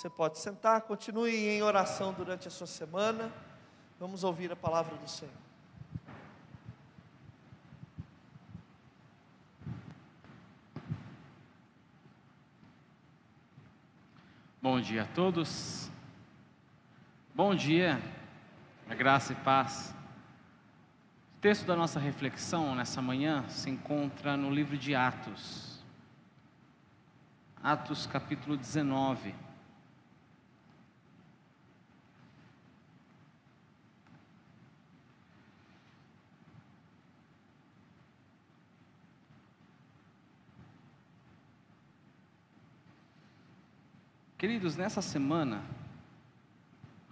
Você pode sentar, continue em oração durante a sua semana. Vamos ouvir a palavra do Senhor. Bom dia a todos. Bom dia, a graça e paz. O texto da nossa reflexão nessa manhã se encontra no livro de Atos. Atos capítulo 19. Queridos, nessa semana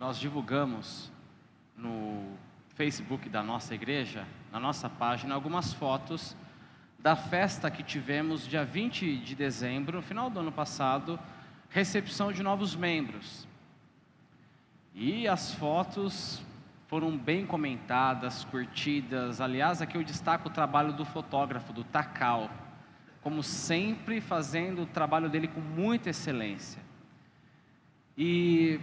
nós divulgamos no Facebook da nossa igreja, na nossa página, algumas fotos da festa que tivemos dia 20 de dezembro, no final do ano passado, recepção de novos membros. E as fotos foram bem comentadas, curtidas. Aliás, aqui eu destaco o trabalho do fotógrafo, do Takal, como sempre fazendo o trabalho dele com muita excelência. E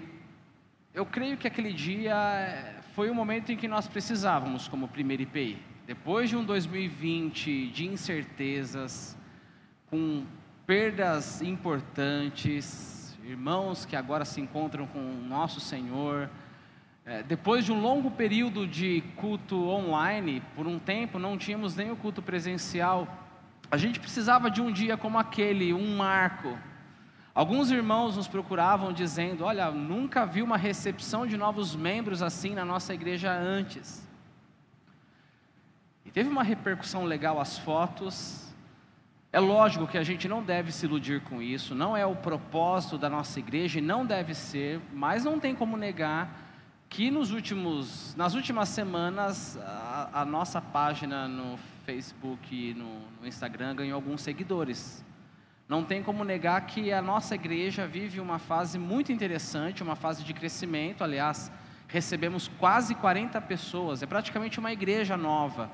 eu creio que aquele dia eh, foi o momento em que nós precisávamos, como primeiro IPI. Depois de um 2020 de incertezas, com perdas importantes, irmãos que agora se encontram com o nosso Senhor, é, depois de um longo período de culto online, por um tempo não tínhamos nem o culto presencial, a gente precisava de um dia como aquele, um marco, Alguns irmãos nos procuravam dizendo: Olha, nunca vi uma recepção de novos membros assim na nossa igreja antes. E teve uma repercussão legal as fotos. É lógico que a gente não deve se iludir com isso, não é o propósito da nossa igreja e não deve ser, mas não tem como negar que nos últimos, nas últimas semanas a, a nossa página no Facebook e no, no Instagram ganhou alguns seguidores. Não tem como negar que a nossa igreja vive uma fase muito interessante, uma fase de crescimento. Aliás, recebemos quase 40 pessoas, é praticamente uma igreja nova.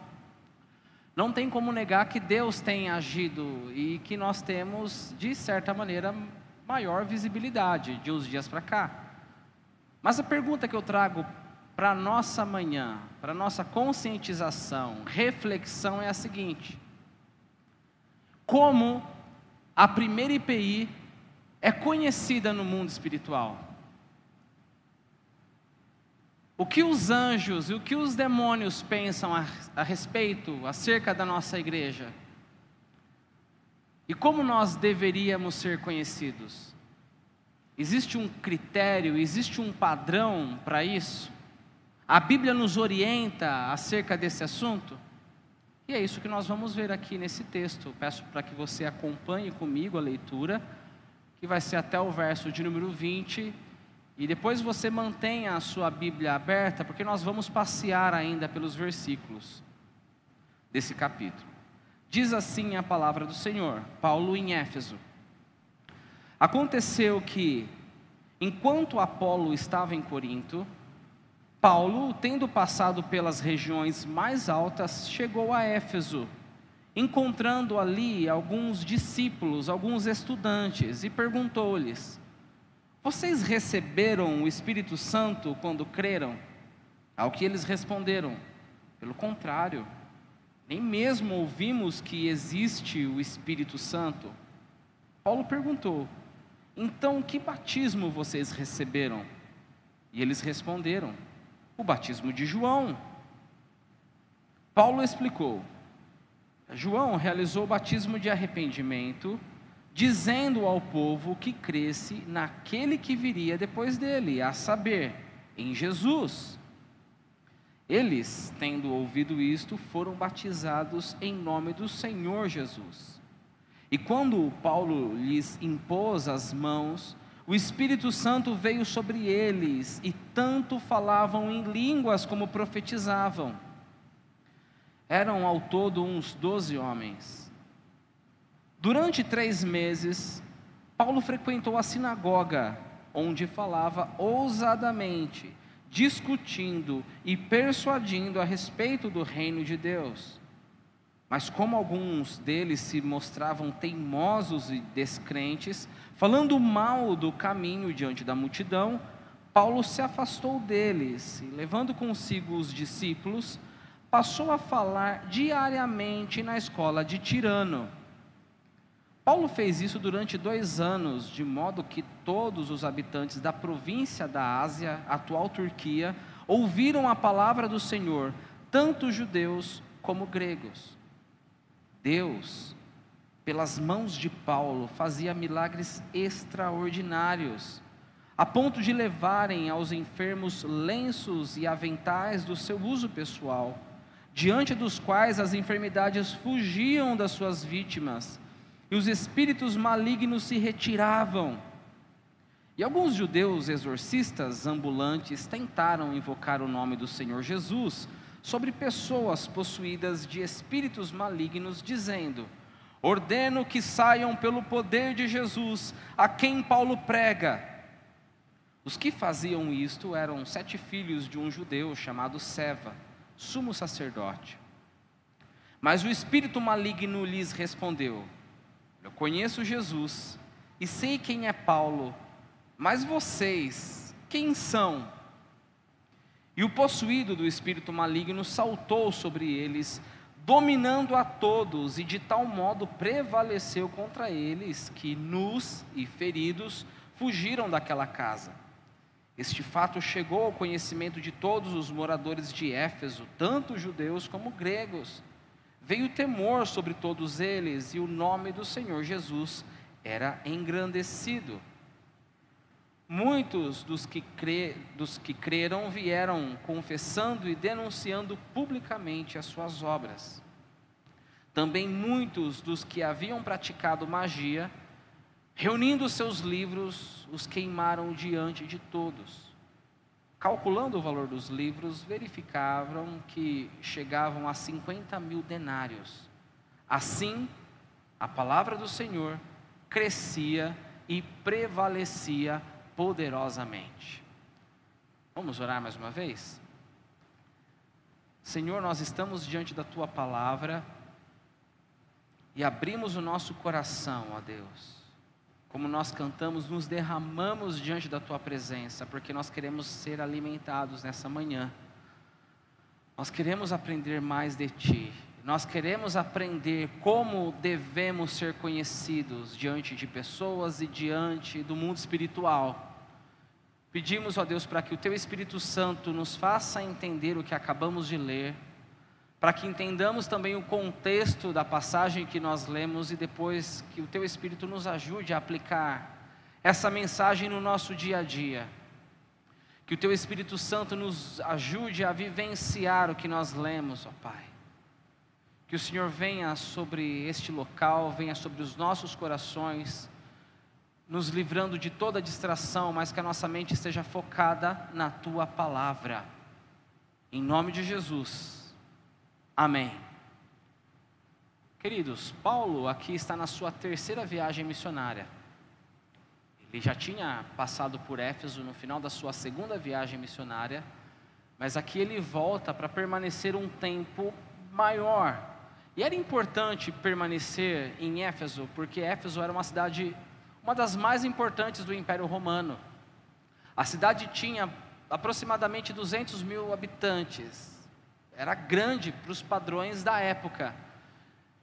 Não tem como negar que Deus tem agido e que nós temos, de certa maneira, maior visibilidade de uns dias para cá. Mas a pergunta que eu trago para a nossa manhã, para a nossa conscientização, reflexão é a seguinte: como a primeira IPI é conhecida no mundo espiritual. O que os anjos e o que os demônios pensam a, a respeito, acerca da nossa igreja? E como nós deveríamos ser conhecidos? Existe um critério, existe um padrão para isso? A Bíblia nos orienta acerca desse assunto? E é isso que nós vamos ver aqui nesse texto. Peço para que você acompanhe comigo a leitura, que vai ser até o verso de número 20. E depois você mantenha a sua Bíblia aberta, porque nós vamos passear ainda pelos versículos desse capítulo. Diz assim a palavra do Senhor, Paulo em Éfeso. Aconteceu que, enquanto Apolo estava em Corinto, Paulo, tendo passado pelas regiões mais altas, chegou a Éfeso, encontrando ali alguns discípulos, alguns estudantes, e perguntou-lhes: Vocês receberam o Espírito Santo quando creram? Ao que eles responderam: Pelo contrário, nem mesmo ouvimos que existe o Espírito Santo. Paulo perguntou: Então, que batismo vocês receberam? E eles responderam: o batismo de João. Paulo explicou: João realizou o batismo de arrependimento, dizendo ao povo que cresce naquele que viria depois dele, a saber, em Jesus. Eles, tendo ouvido isto, foram batizados em nome do Senhor Jesus. E quando Paulo lhes impôs as mãos, o Espírito Santo veio sobre eles e tanto falavam em línguas como profetizavam. Eram ao todo uns doze homens. Durante três meses, Paulo frequentou a sinagoga, onde falava ousadamente, discutindo e persuadindo a respeito do reino de Deus. Mas como alguns deles se mostravam teimosos e descrentes, falando mal do caminho diante da multidão, Paulo se afastou deles e, levando consigo os discípulos, passou a falar diariamente na escola de Tirano. Paulo fez isso durante dois anos, de modo que todos os habitantes da província da Ásia, atual Turquia, ouviram a palavra do Senhor, tanto judeus como gregos. Deus, pelas mãos de Paulo, fazia milagres extraordinários a ponto de levarem aos enfermos lenços e aventais do seu uso pessoal, diante dos quais as enfermidades fugiam das suas vítimas e os espíritos malignos se retiravam. E alguns judeus exorcistas ambulantes tentaram invocar o nome do Senhor Jesus sobre pessoas possuídas de espíritos malignos, dizendo: Ordeno que saiam pelo poder de Jesus, a quem Paulo prega. Os que faziam isto eram sete filhos de um judeu chamado Seva, sumo sacerdote. Mas o espírito maligno lhes respondeu: Eu conheço Jesus e sei quem é Paulo, mas vocês, quem são? E o possuído do espírito maligno saltou sobre eles, dominando a todos, e de tal modo prevaleceu contra eles que, nus e feridos, fugiram daquela casa. Este fato chegou ao conhecimento de todos os moradores de Éfeso, tanto judeus como gregos. Veio temor sobre todos eles e o nome do Senhor Jesus era engrandecido. Muitos dos que, cre... dos que creram vieram confessando e denunciando publicamente as suas obras. Também muitos dos que haviam praticado magia Reunindo seus livros, os queimaram diante de todos. Calculando o valor dos livros, verificavam que chegavam a 50 mil denários. Assim, a palavra do Senhor crescia e prevalecia poderosamente. Vamos orar mais uma vez? Senhor, nós estamos diante da tua palavra e abrimos o nosso coração, ó Deus como nós cantamos, nos derramamos diante da tua presença, porque nós queremos ser alimentados nessa manhã. Nós queremos aprender mais de ti. Nós queremos aprender como devemos ser conhecidos diante de pessoas e diante do mundo espiritual. Pedimos, ó Deus, para que o teu Espírito Santo nos faça entender o que acabamos de ler para que entendamos também o contexto da passagem que nós lemos e depois que o Teu Espírito nos ajude a aplicar essa mensagem no nosso dia a dia. Que o Teu Espírito Santo nos ajude a vivenciar o que nós lemos, ó Pai. Que o Senhor venha sobre este local, venha sobre os nossos corações, nos livrando de toda distração, mas que a nossa mente esteja focada na Tua palavra. Em nome de Jesus. Amém. Queridos, Paulo aqui está na sua terceira viagem missionária. Ele já tinha passado por Éfeso no final da sua segunda viagem missionária, mas aqui ele volta para permanecer um tempo maior. E era importante permanecer em Éfeso, porque Éfeso era uma cidade, uma das mais importantes do Império Romano. A cidade tinha aproximadamente 200 mil habitantes, era grande para os padrões da época.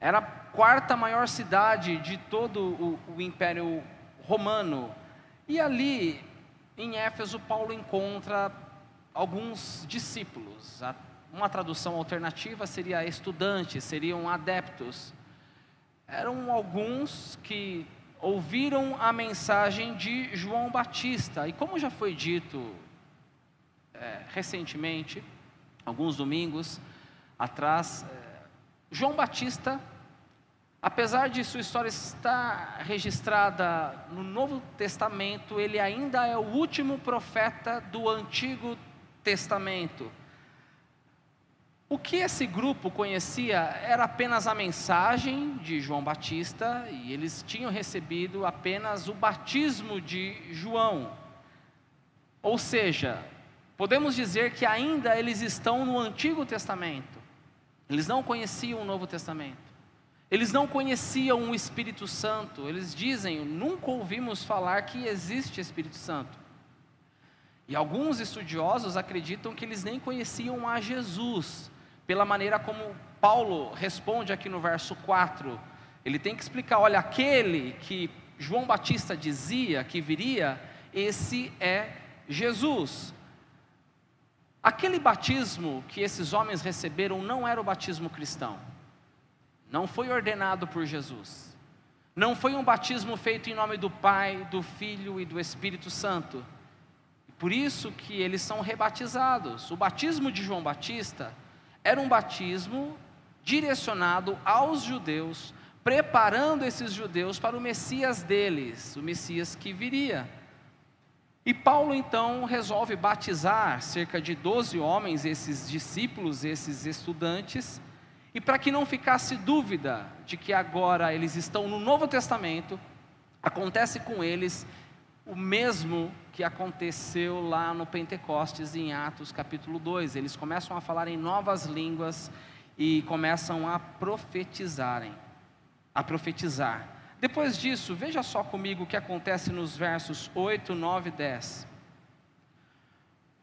Era a quarta maior cidade de todo o, o Império Romano. E ali, em Éfeso, Paulo encontra alguns discípulos. Uma tradução alternativa seria estudantes, seriam adeptos. Eram alguns que ouviram a mensagem de João Batista. E como já foi dito é, recentemente, alguns domingos atrás, eh, João Batista, apesar de sua história estar registrada no Novo Testamento, ele ainda é o último profeta do Antigo Testamento. O que esse grupo conhecia era apenas a mensagem de João Batista e eles tinham recebido apenas o batismo de João. Ou seja, podemos dizer que ainda eles estão no Antigo Testamento. Eles não conheciam o Novo Testamento. Eles não conheciam o Espírito Santo. Eles dizem: nunca ouvimos falar que existe Espírito Santo. E alguns estudiosos acreditam que eles nem conheciam a Jesus, pela maneira como Paulo responde aqui no verso 4. Ele tem que explicar: olha, aquele que João Batista dizia que viria, esse é Jesus. Aquele batismo que esses homens receberam não era o batismo cristão, não foi ordenado por Jesus, não foi um batismo feito em nome do Pai, do Filho e do Espírito Santo. Por isso que eles são rebatizados. O batismo de João Batista era um batismo direcionado aos judeus, preparando esses judeus para o Messias deles, o Messias que viria. E Paulo então resolve batizar cerca de 12 homens, esses discípulos, esses estudantes, e para que não ficasse dúvida de que agora eles estão no Novo Testamento, acontece com eles o mesmo que aconteceu lá no Pentecostes em Atos capítulo 2. Eles começam a falar em novas línguas e começam a profetizarem, a profetizar. Depois disso, veja só comigo o que acontece nos versos 8, 9 e 10.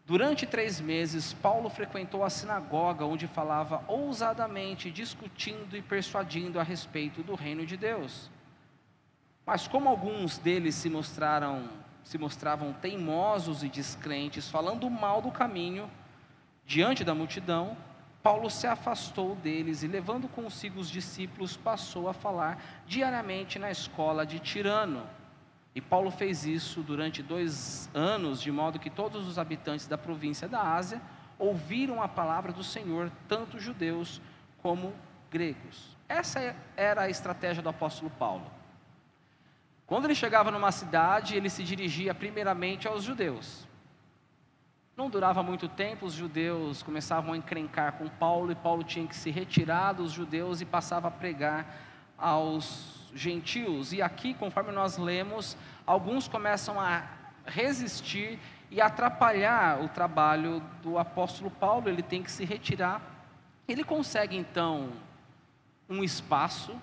Durante três meses, Paulo frequentou a sinagoga, onde falava ousadamente, discutindo e persuadindo a respeito do reino de Deus. Mas como alguns deles se mostraram, se mostravam teimosos e descrentes, falando mal do caminho diante da multidão, Paulo se afastou deles e, levando consigo os discípulos, passou a falar diariamente na escola de Tirano. E Paulo fez isso durante dois anos, de modo que todos os habitantes da província da Ásia ouviram a palavra do Senhor, tanto judeus como gregos. Essa era a estratégia do apóstolo Paulo. Quando ele chegava numa cidade, ele se dirigia primeiramente aos judeus. Não durava muito tempo, os judeus começavam a encrencar com Paulo e Paulo tinha que se retirar dos judeus e passava a pregar aos gentios. E aqui, conforme nós lemos, alguns começam a resistir e atrapalhar o trabalho do apóstolo Paulo, ele tem que se retirar. Ele consegue então um espaço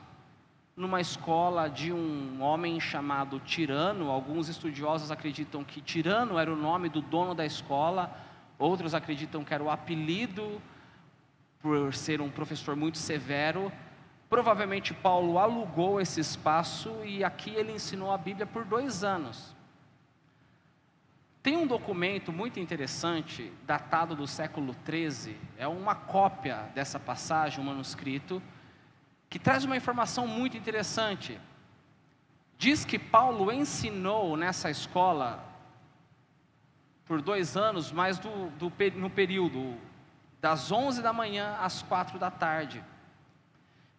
numa escola de um homem chamado Tirano. Alguns estudiosos acreditam que Tirano era o nome do dono da escola, outros acreditam que era o apelido por ser um professor muito severo. Provavelmente Paulo alugou esse espaço e aqui ele ensinou a Bíblia por dois anos. Tem um documento muito interessante, datado do século 13, é uma cópia dessa passagem, um manuscrito, que traz uma informação muito interessante. Diz que Paulo ensinou nessa escola por dois anos, mas do, do, no período das 11 da manhã às 4 da tarde.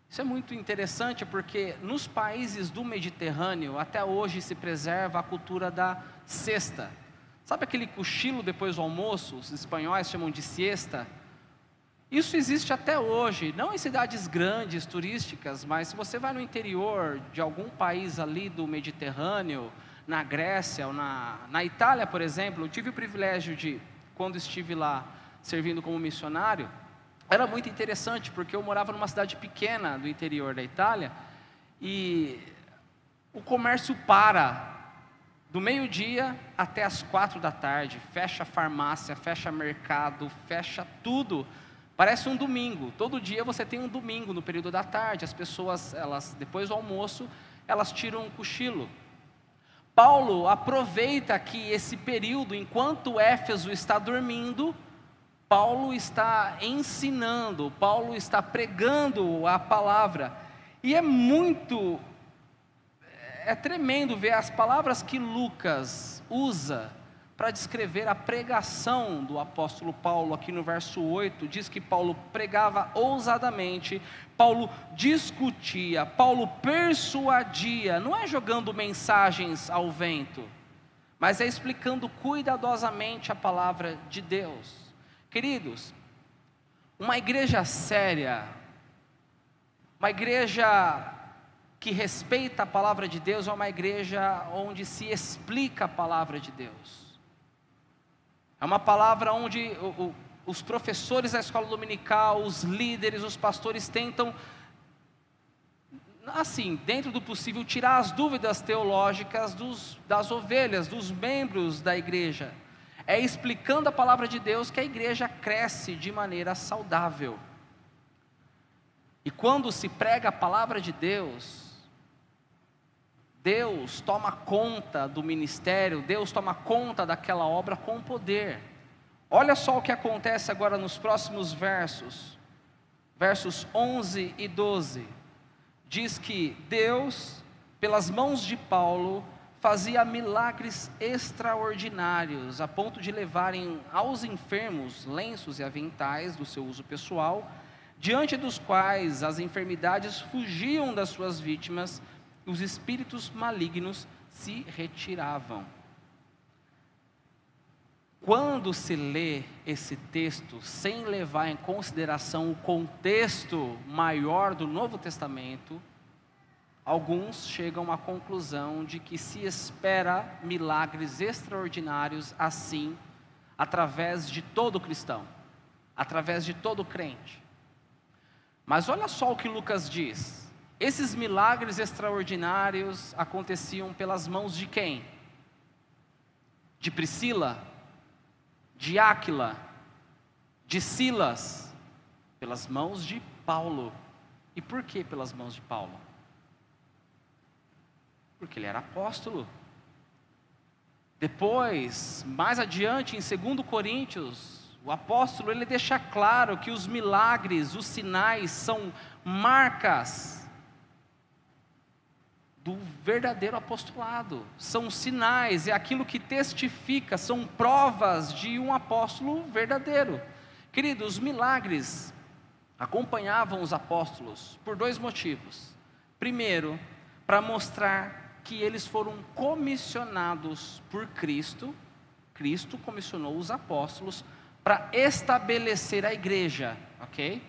Isso é muito interessante porque nos países do Mediterrâneo, até hoje se preserva a cultura da cesta. Sabe aquele cochilo depois do almoço? Os espanhóis chamam de siesta. Isso existe até hoje, não em cidades grandes, turísticas, mas se você vai no interior de algum país ali do Mediterrâneo, na Grécia ou na, na Itália, por exemplo, eu tive o privilégio de, quando estive lá servindo como missionário, era muito interessante porque eu morava numa cidade pequena do interior da Itália e o comércio para do meio-dia até as quatro da tarde, fecha farmácia, fecha mercado, fecha tudo Parece um domingo. Todo dia você tem um domingo no período da tarde. As pessoas, elas depois do almoço, elas tiram um cochilo. Paulo aproveita aqui esse período enquanto Éfeso está dormindo, Paulo está ensinando, Paulo está pregando a palavra. E é muito é tremendo ver as palavras que Lucas usa para descrever a pregação do apóstolo Paulo, aqui no verso 8, diz que Paulo pregava ousadamente, Paulo discutia, Paulo persuadia, não é jogando mensagens ao vento, mas é explicando cuidadosamente a palavra de Deus. Queridos, uma igreja séria, uma igreja que respeita a palavra de Deus, é uma igreja onde se explica a palavra de Deus. É uma palavra onde o, o, os professores da escola dominical, os líderes, os pastores tentam, assim, dentro do possível, tirar as dúvidas teológicas dos, das ovelhas, dos membros da igreja. É explicando a palavra de Deus que a igreja cresce de maneira saudável. E quando se prega a palavra de Deus, Deus toma conta do ministério, Deus toma conta daquela obra com poder. Olha só o que acontece agora nos próximos versos, versos 11 e 12. Diz que Deus, pelas mãos de Paulo, fazia milagres extraordinários, a ponto de levarem aos enfermos lenços e aventais do seu uso pessoal, diante dos quais as enfermidades fugiam das suas vítimas os espíritos malignos se retiravam. Quando se lê esse texto sem levar em consideração o contexto maior do Novo Testamento, alguns chegam à conclusão de que se espera milagres extraordinários assim, através de todo cristão, através de todo crente. Mas olha só o que Lucas diz. Esses milagres extraordinários aconteciam pelas mãos de quem? De Priscila, de Áquila, de Silas, pelas mãos de Paulo. E por que pelas mãos de Paulo? Porque ele era apóstolo. Depois, mais adiante, em 2 Coríntios, o apóstolo ele deixa claro que os milagres, os sinais são marcas do verdadeiro apostolado. São sinais, é aquilo que testifica, são provas de um apóstolo verdadeiro. Queridos, os milagres acompanhavam os apóstolos por dois motivos. Primeiro, para mostrar que eles foram comissionados por Cristo, Cristo comissionou os apóstolos para estabelecer a igreja, ok?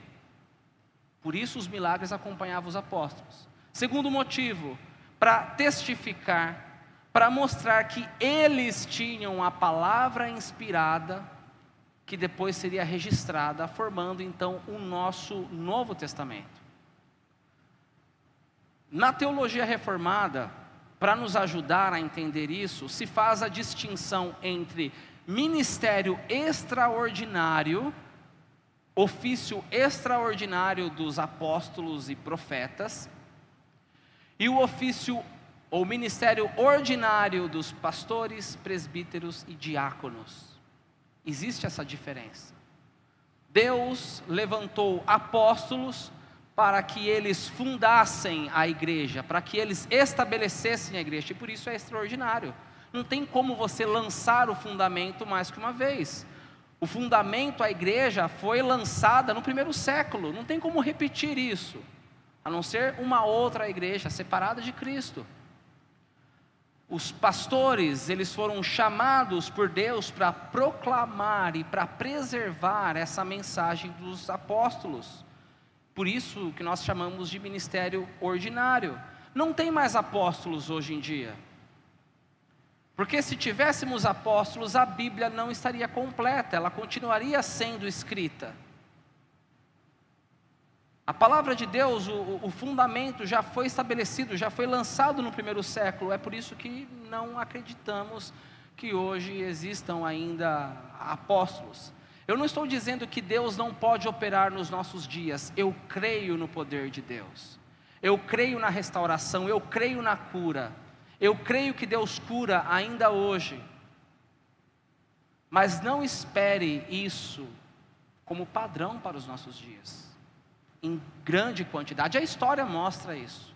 Por isso os milagres acompanhavam os apóstolos. Segundo motivo, para testificar, para mostrar que eles tinham a palavra inspirada, que depois seria registrada, formando então o nosso Novo Testamento. Na teologia reformada, para nos ajudar a entender isso, se faz a distinção entre ministério extraordinário, ofício extraordinário dos apóstolos e profetas, e o ofício ou ministério ordinário dos pastores, presbíteros e diáconos. Existe essa diferença. Deus levantou apóstolos para que eles fundassem a igreja, para que eles estabelecessem a igreja, e por isso é extraordinário. Não tem como você lançar o fundamento mais que uma vez. O fundamento, a igreja, foi lançada no primeiro século, não tem como repetir isso a não ser uma outra igreja separada de Cristo. Os pastores, eles foram chamados por Deus para proclamar e para preservar essa mensagem dos apóstolos. Por isso que nós chamamos de ministério ordinário. Não tem mais apóstolos hoje em dia. Porque se tivéssemos apóstolos, a Bíblia não estaria completa, ela continuaria sendo escrita. A palavra de Deus, o, o, fundamento já foi estabelecido, já foi lançado no primeiro século. É por isso que não acreditamos que hoje existam ainda apóstolos. Eu não estou dizendo que Deus não pode operar nos nossos dias. Eu creio no poder de Deus. Eu creio na restauração, eu creio na cura. Eu creio que Deus cura ainda hoje. Mas não espere isso como padrão para os nossos dias em grande quantidade. A história mostra isso.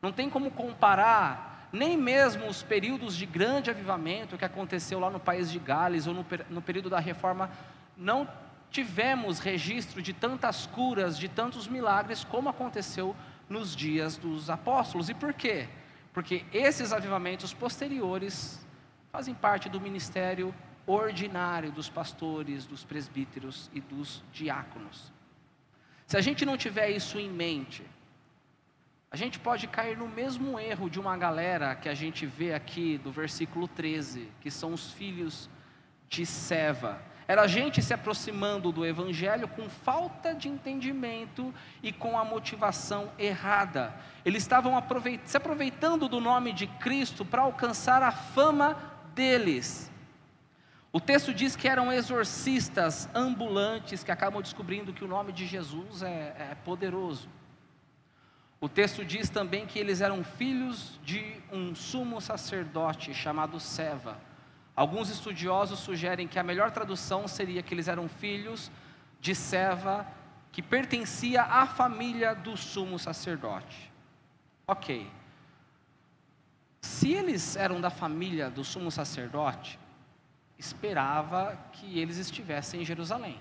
Não tem como comparar nem mesmo os períodos de grande avivamento que aconteceu lá no país de Gales ou no, no período da reforma. Não tivemos registro de tantas curas, de tantos milagres como aconteceu nos dias dos apóstolos. E por quê? Porque esses avivamentos posteriores fazem parte do ministério ordinário dos pastores, dos presbíteros e dos diáconos. Se a gente não tiver isso em mente, a gente pode cair no mesmo erro de uma galera que a gente vê aqui do versículo 13, que são os filhos de Seva. Era gente se aproximando do Evangelho com falta de entendimento e com a motivação errada. Eles estavam aproveit se aproveitando do nome de Cristo para alcançar a fama deles. O texto diz que eram exorcistas ambulantes que acabam descobrindo que o nome de Jesus é, é poderoso. O texto diz também que eles eram filhos de um sumo sacerdote chamado Seva. Alguns estudiosos sugerem que a melhor tradução seria que eles eram filhos de Seva, que pertencia à família do sumo sacerdote. Ok. Se eles eram da família do sumo sacerdote, esperava que eles estivessem em Jerusalém.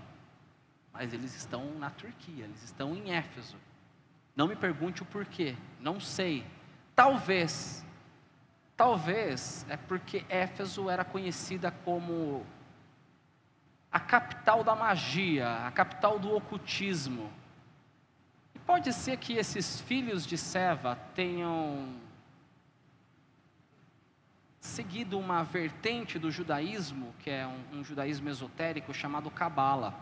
Mas eles estão na Turquia, eles estão em Éfeso. Não me pergunte o porquê, não sei. Talvez, talvez é porque Éfeso era conhecida como a capital da magia, a capital do ocultismo. E pode ser que esses filhos de Seva tenham seguido uma vertente do judaísmo, que é um, um judaísmo esotérico chamado Cabala.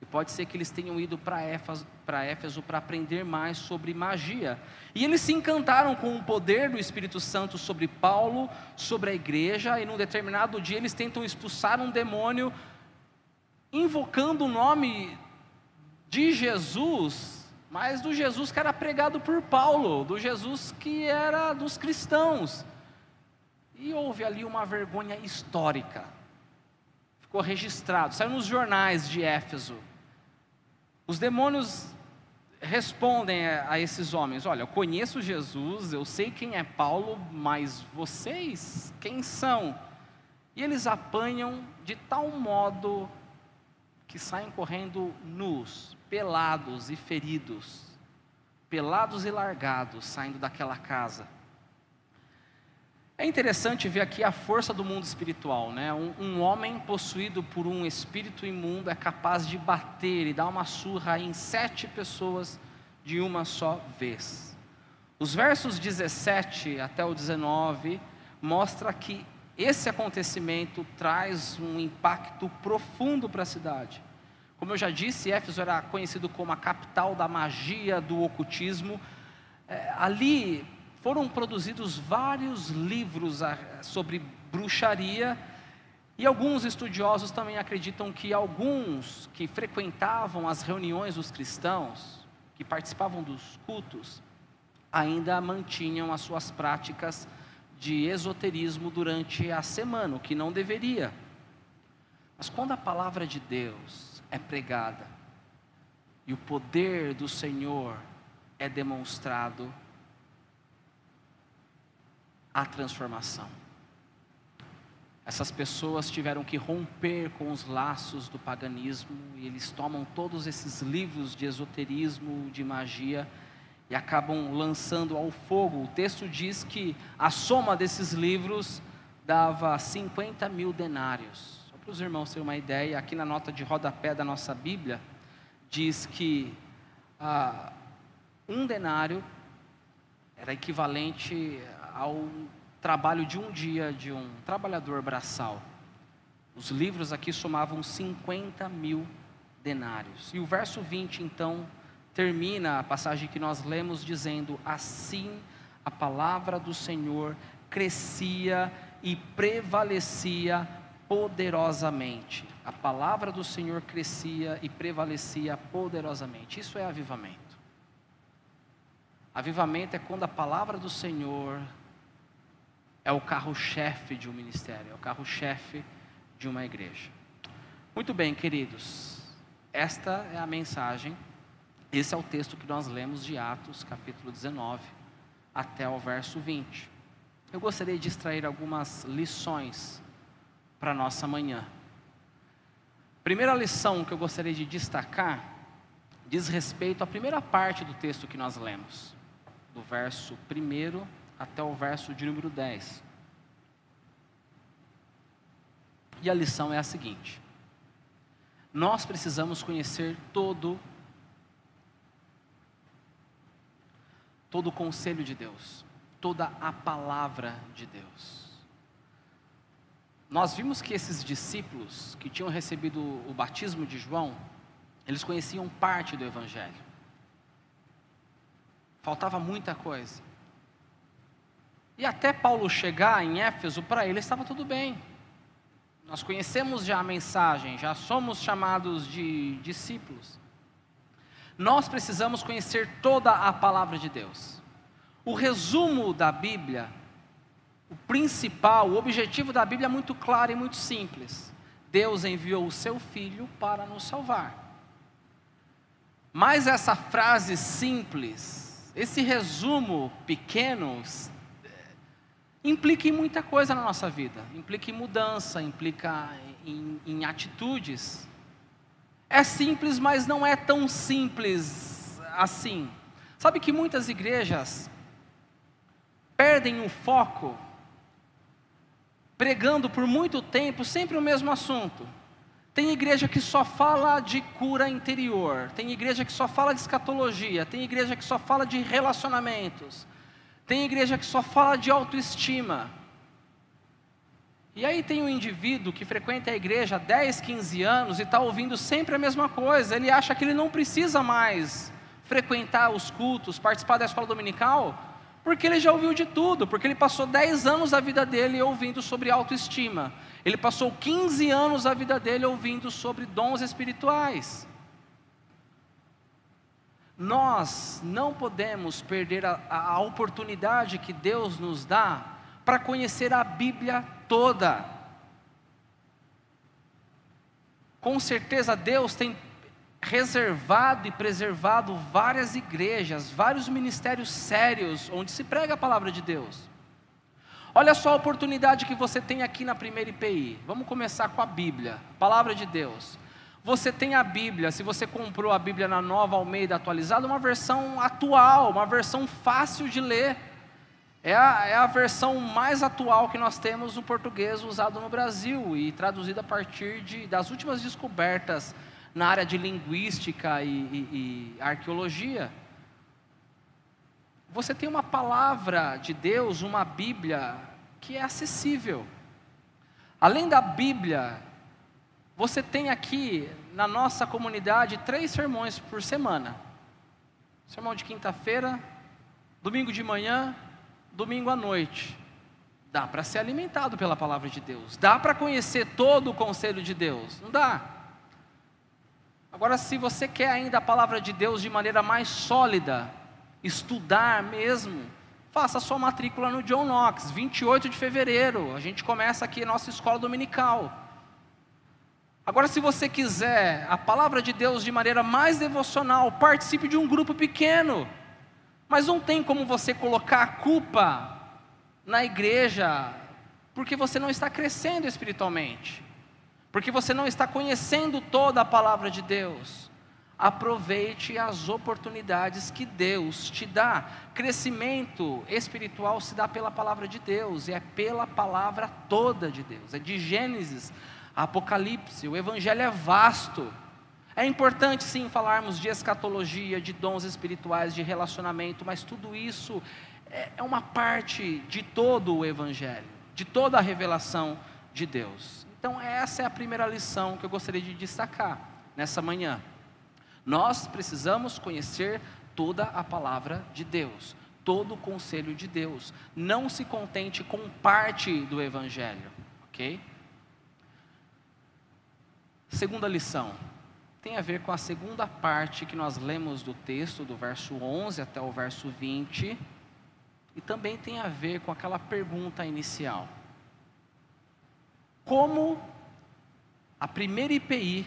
E pode ser que eles tenham ido para Éfeso para aprender mais sobre magia. E eles se encantaram com o poder do Espírito Santo sobre Paulo, sobre a igreja, e num determinado dia eles tentam expulsar um demônio, invocando o nome de Jesus, mas do Jesus que era pregado por Paulo, do Jesus que era dos cristãos. E houve ali uma vergonha histórica. Ficou registrado, saiu nos jornais de Éfeso. Os demônios respondem a esses homens: Olha, eu conheço Jesus, eu sei quem é Paulo, mas vocês, quem são? E eles apanham de tal modo que saem correndo nus, pelados e feridos, pelados e largados, saindo daquela casa. É interessante ver aqui a força do mundo espiritual, né? Um, um, homem possuído por um espírito imundo é capaz de bater e dar uma surra em sete pessoas de uma só vez. Os versos 17 até o 19 mostra que esse acontecimento traz um impacto profundo para a cidade. Como eu já disse, Éfeso era conhecido como a capital da magia, do ocultismo. É, ali foram produzidos vários livros sobre bruxaria, e alguns estudiosos também acreditam que alguns que frequentavam as reuniões dos cristãos, que participavam dos cultos, ainda mantinham as suas práticas de esoterismo durante a semana, o que não deveria. Mas quando a palavra de Deus é pregada e o poder do Senhor é demonstrado, a transformação. Essas pessoas tiveram que romper com os laços do paganismo e eles tomam todos esses livros de esoterismo, de magia e acabam lançando ao fogo. O texto diz que a soma desses livros dava 50 mil denários. Só para os irmãos terem uma ideia, aqui na nota de rodapé da nossa Bíblia, diz que ah, um denário era equivalente ao trabalho de um dia de um trabalhador braçal. Os livros aqui somavam 50 mil denários. E o verso 20, então, termina a passagem que nós lemos dizendo: Assim a palavra do Senhor crescia e prevalecia poderosamente. A palavra do Senhor crescia e prevalecia poderosamente. Isso é avivamento. Avivamento é quando a palavra do Senhor é o carro-chefe de um ministério, é o carro-chefe de uma igreja. Muito bem, queridos, esta é a mensagem, esse é o texto que nós lemos de Atos, capítulo 19, até o verso 20. Eu gostaria de extrair algumas lições para nossa manhã. Primeira lição que eu gostaria de destacar diz respeito à primeira parte do texto que nós lemos, do verso 1 até o verso de número 10. E a lição é a seguinte: nós precisamos conhecer todo todo o conselho de Deus, toda a palavra de Deus. nós vimos que esses discípulos que tinham recebido o batismo de João, eles conheciam parte do Evangelho. Faltava muita coisa. E até Paulo chegar em Éfeso, para ele estava tudo bem. Nós conhecemos já a mensagem, já somos chamados de discípulos. Nós precisamos conhecer toda a palavra de Deus. O resumo da Bíblia, o principal, o objetivo da Bíblia é muito claro e muito simples. Deus enviou o seu filho para nos salvar. Mas essa frase simples, esse resumo pequeno, implica em muita coisa na nossa vida. Implica em mudança, implica em, em atitudes. É simples, mas não é tão simples assim. Sabe que muitas igrejas perdem o foco, pregando por muito tempo sempre o mesmo assunto. Tem igreja que só fala de cura interior, tem igreja que só fala de escatologia, tem igreja que só fala de relacionamentos, tem igreja que só fala de autoestima. E aí tem um indivíduo que frequenta a igreja há 10, 15 anos e está ouvindo sempre a mesma coisa. Ele acha que ele não precisa mais frequentar os cultos, participar da escola dominical, porque ele já ouviu de tudo, porque ele passou 10 anos da vida dele ouvindo sobre autoestima. Ele passou 15 anos da vida dele ouvindo sobre dons espirituais. Nós não podemos perder a, a oportunidade que Deus nos dá para conhecer a Bíblia toda. Com certeza Deus tem reservado e preservado várias igrejas, vários ministérios sérios onde se prega a palavra de Deus. Olha só a oportunidade que você tem aqui na primeira IPI. Vamos começar com a Bíblia, palavra de Deus. Você tem a Bíblia, se você comprou a Bíblia na nova Almeida atualizada, uma versão atual, uma versão fácil de ler. É a, é a versão mais atual que nós temos no português usado no Brasil e traduzida a partir de, das últimas descobertas na área de linguística e, e, e arqueologia. Você tem uma palavra de Deus, uma Bíblia, que é acessível. Além da Bíblia, você tem aqui na nossa comunidade três sermões por semana: sermão de quinta-feira, domingo de manhã domingo à noite. Dá para ser alimentado pela palavra de Deus. Dá para conhecer todo o conselho de Deus. Não dá. Agora, se você quer ainda a palavra de Deus de maneira mais sólida, estudar mesmo, faça sua matrícula no John Knox, 28 de fevereiro. A gente começa aqui a nossa escola dominical. Agora, se você quiser a palavra de Deus de maneira mais devocional, participe de um grupo pequeno. Mas não tem como você colocar a culpa na igreja, porque você não está crescendo espiritualmente, porque você não está conhecendo toda a palavra de Deus. Aproveite as oportunidades que Deus te dá. Crescimento espiritual se dá pela palavra de Deus, e é pela palavra toda de Deus, é de Gênesis Apocalipse. O Evangelho é vasto. É importante sim falarmos de escatologia, de dons espirituais, de relacionamento, mas tudo isso é, é uma parte de todo o Evangelho, de toda a revelação de Deus. Então, essa é a primeira lição que eu gostaria de destacar nessa manhã. Nós precisamos conhecer toda a palavra de Deus, todo o conselho de Deus. Não se contente com parte do Evangelho, ok? Segunda lição tem a ver com a segunda parte que nós lemos do texto, do verso 11 até o verso 20, e também tem a ver com aquela pergunta inicial: Como a primeira IPI,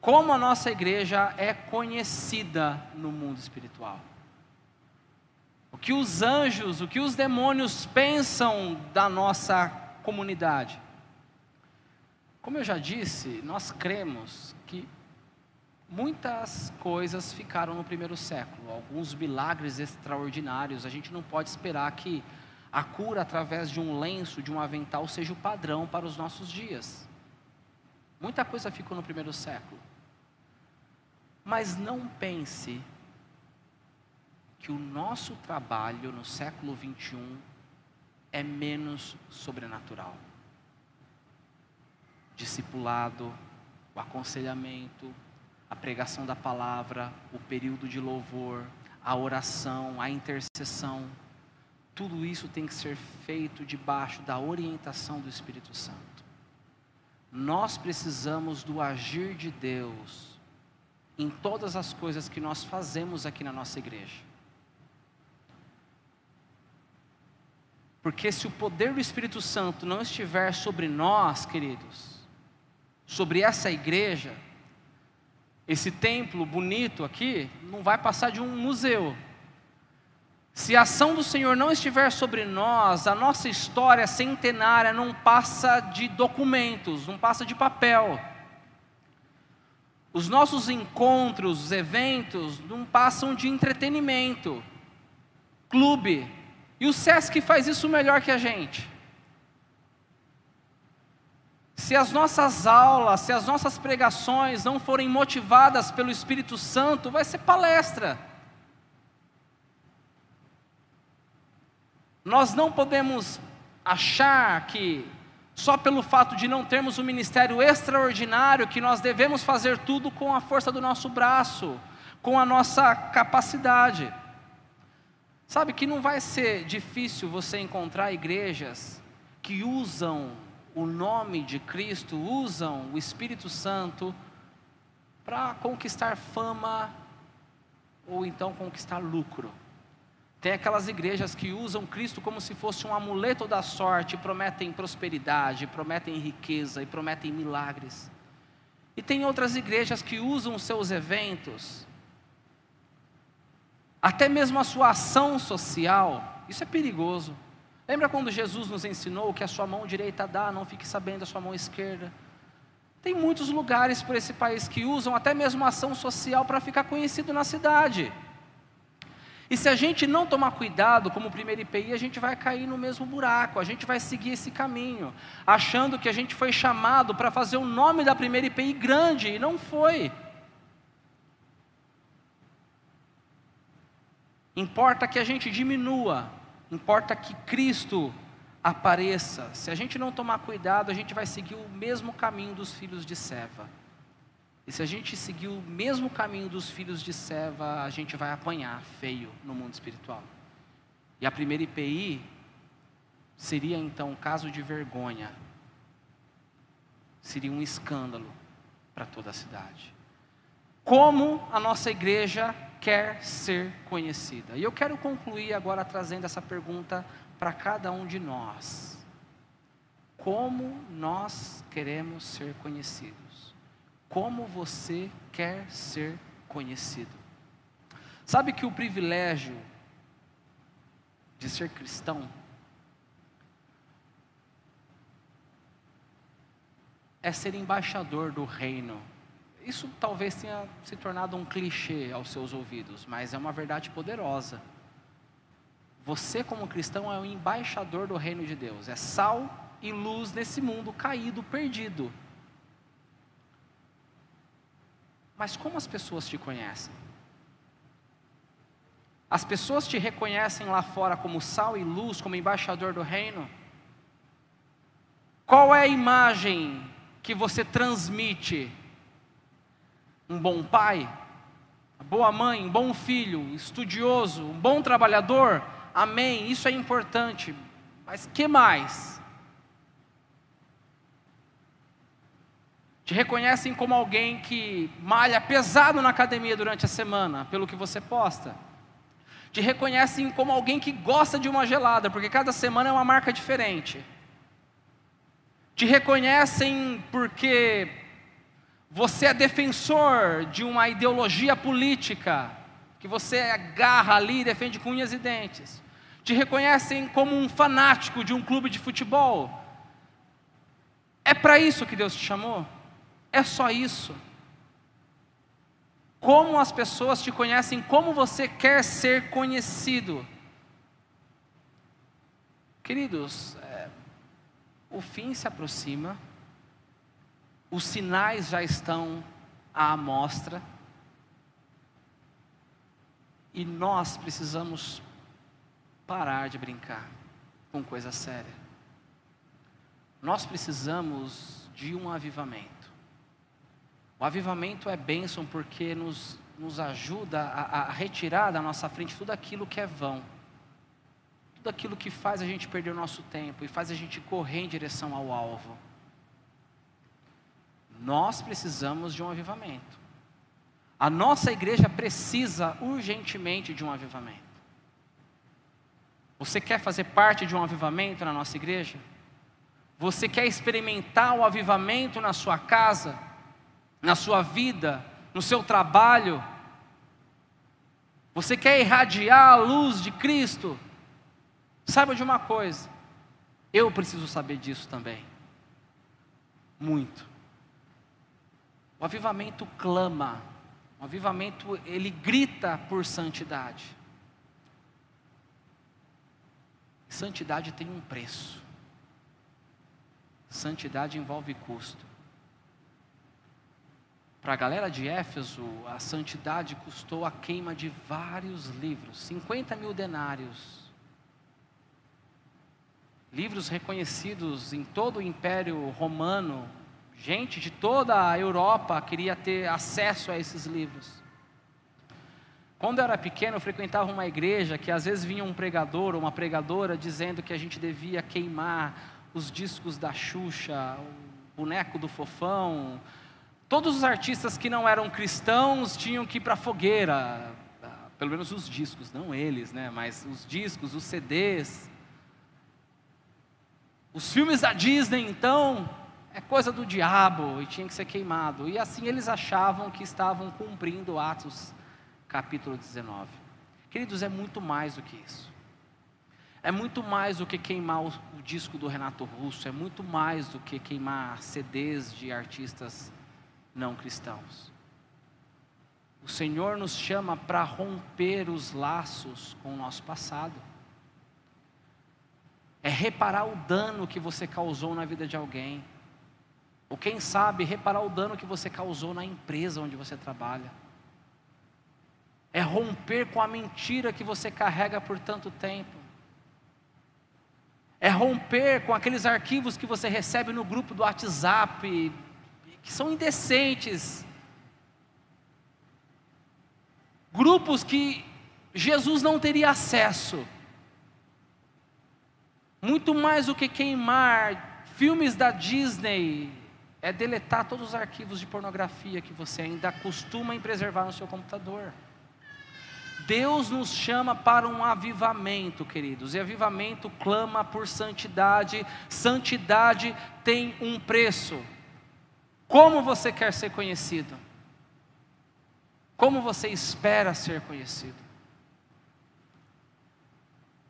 como a nossa igreja é conhecida no mundo espiritual? O que os anjos, o que os demônios pensam da nossa comunidade? Como eu já disse, nós cremos que Muitas coisas ficaram no primeiro século, alguns milagres extraordinários. A gente não pode esperar que a cura através de um lenço, de um avental, seja o padrão para os nossos dias. Muita coisa ficou no primeiro século. Mas não pense que o nosso trabalho no século 21 é menos sobrenatural. Discipulado, o aconselhamento, a pregação da palavra, o período de louvor, a oração, a intercessão, tudo isso tem que ser feito debaixo da orientação do Espírito Santo. Nós precisamos do agir de Deus em todas as coisas que nós fazemos aqui na nossa igreja. Porque se o poder do Espírito Santo não estiver sobre nós, queridos, sobre essa igreja, esse templo bonito aqui não vai passar de um museu. Se a ação do Senhor não estiver sobre nós, a nossa história centenária não passa de documentos, não passa de papel. Os nossos encontros, os eventos, não passam de entretenimento, clube. E o SESC faz isso melhor que a gente. Se as nossas aulas, se as nossas pregações não forem motivadas pelo Espírito Santo, vai ser palestra. Nós não podemos achar que só pelo fato de não termos um ministério extraordinário que nós devemos fazer tudo com a força do nosso braço, com a nossa capacidade. Sabe que não vai ser difícil você encontrar igrejas que usam o nome de Cristo, usam o Espírito Santo para conquistar fama ou então conquistar lucro. Tem aquelas igrejas que usam Cristo como se fosse um amuleto da sorte, prometem prosperidade, prometem riqueza e prometem milagres. E tem outras igrejas que usam seus eventos, até mesmo a sua ação social, isso é perigoso. Lembra quando Jesus nos ensinou que a sua mão direita dá, não fique sabendo a sua mão esquerda? Tem muitos lugares por esse país que usam até mesmo ação social para ficar conhecido na cidade. E se a gente não tomar cuidado, como primeiro IPI, a gente vai cair no mesmo buraco, a gente vai seguir esse caminho, achando que a gente foi chamado para fazer o nome da primeira IPI grande, e não foi. Importa que a gente diminua Importa que Cristo apareça. Se a gente não tomar cuidado, a gente vai seguir o mesmo caminho dos filhos de Seva. E se a gente seguir o mesmo caminho dos filhos de Seva, a gente vai apanhar feio no mundo espiritual. E a primeira IPI seria então um caso de vergonha. Seria um escândalo para toda a cidade. Como a nossa igreja quer ser conhecida. E eu quero concluir agora trazendo essa pergunta para cada um de nós: Como nós queremos ser conhecidos? Como você quer ser conhecido? Sabe que o privilégio de ser cristão é ser embaixador do reino isso talvez tenha se tornado um clichê aos seus ouvidos, mas é uma verdade poderosa. Você, como cristão, é o embaixador do reino de Deus, é sal e luz nesse mundo caído, perdido. Mas como as pessoas te conhecem? As pessoas te reconhecem lá fora como sal e luz, como embaixador do reino? Qual é a imagem que você transmite um bom pai, uma boa mãe, um bom filho, estudioso, um bom trabalhador, amém, isso é importante, mas que mais? Te reconhecem como alguém que malha pesado na academia durante a semana, pelo que você posta. Te reconhecem como alguém que gosta de uma gelada, porque cada semana é uma marca diferente. Te reconhecem porque você é defensor de uma ideologia política, que você agarra ali e defende com unhas e dentes. Te reconhecem como um fanático de um clube de futebol. É para isso que Deus te chamou? É só isso? Como as pessoas te conhecem, como você quer ser conhecido? Queridos, é, o fim se aproxima os sinais já estão à amostra. E nós precisamos parar de brincar com coisa séria. Nós precisamos de um avivamento. O avivamento é bênção porque nos, nos ajuda a, a retirar da nossa frente tudo aquilo que é vão, tudo aquilo que faz a gente perder o nosso tempo e faz a gente correr em direção ao alvo. Nós precisamos de um avivamento. A nossa igreja precisa urgentemente de um avivamento. Você quer fazer parte de um avivamento na nossa igreja? Você quer experimentar o avivamento na sua casa, na sua vida, no seu trabalho? Você quer irradiar a luz de Cristo? Saiba de uma coisa, eu preciso saber disso também. Muito. O avivamento clama, o avivamento ele grita por santidade. Santidade tem um preço. Santidade envolve custo. Para a galera de Éfeso, a santidade custou a queima de vários livros 50 mil denários. Livros reconhecidos em todo o Império Romano. Gente de toda a Europa queria ter acesso a esses livros. Quando eu era pequeno, eu frequentava uma igreja que às vezes vinha um pregador ou uma pregadora dizendo que a gente devia queimar os discos da Xuxa, o boneco do Fofão. Todos os artistas que não eram cristãos tinham que ir para a fogueira, pelo menos os discos, não eles, né? Mas os discos, os CDs. Os filmes da Disney, então, é coisa do diabo e tinha que ser queimado. E assim eles achavam que estavam cumprindo Atos capítulo 19. Queridos, é muito mais do que isso. É muito mais do que queimar o, o disco do Renato Russo, é muito mais do que queimar CDs de artistas não cristãos. O Senhor nos chama para romper os laços com o nosso passado. É reparar o dano que você causou na vida de alguém. Ou quem sabe, reparar o dano que você causou na empresa onde você trabalha. É romper com a mentira que você carrega por tanto tempo, é romper com aqueles arquivos que você recebe no grupo do WhatsApp, que são indecentes, grupos que Jesus não teria acesso, muito mais do que queimar filmes da Disney, é deletar todos os arquivos de pornografia que você ainda costuma em preservar no seu computador. Deus nos chama para um avivamento, queridos, e avivamento clama por santidade, santidade tem um preço. Como você quer ser conhecido? Como você espera ser conhecido?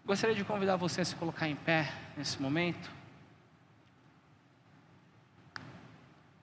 Gostaria de convidar você a se colocar em pé nesse momento.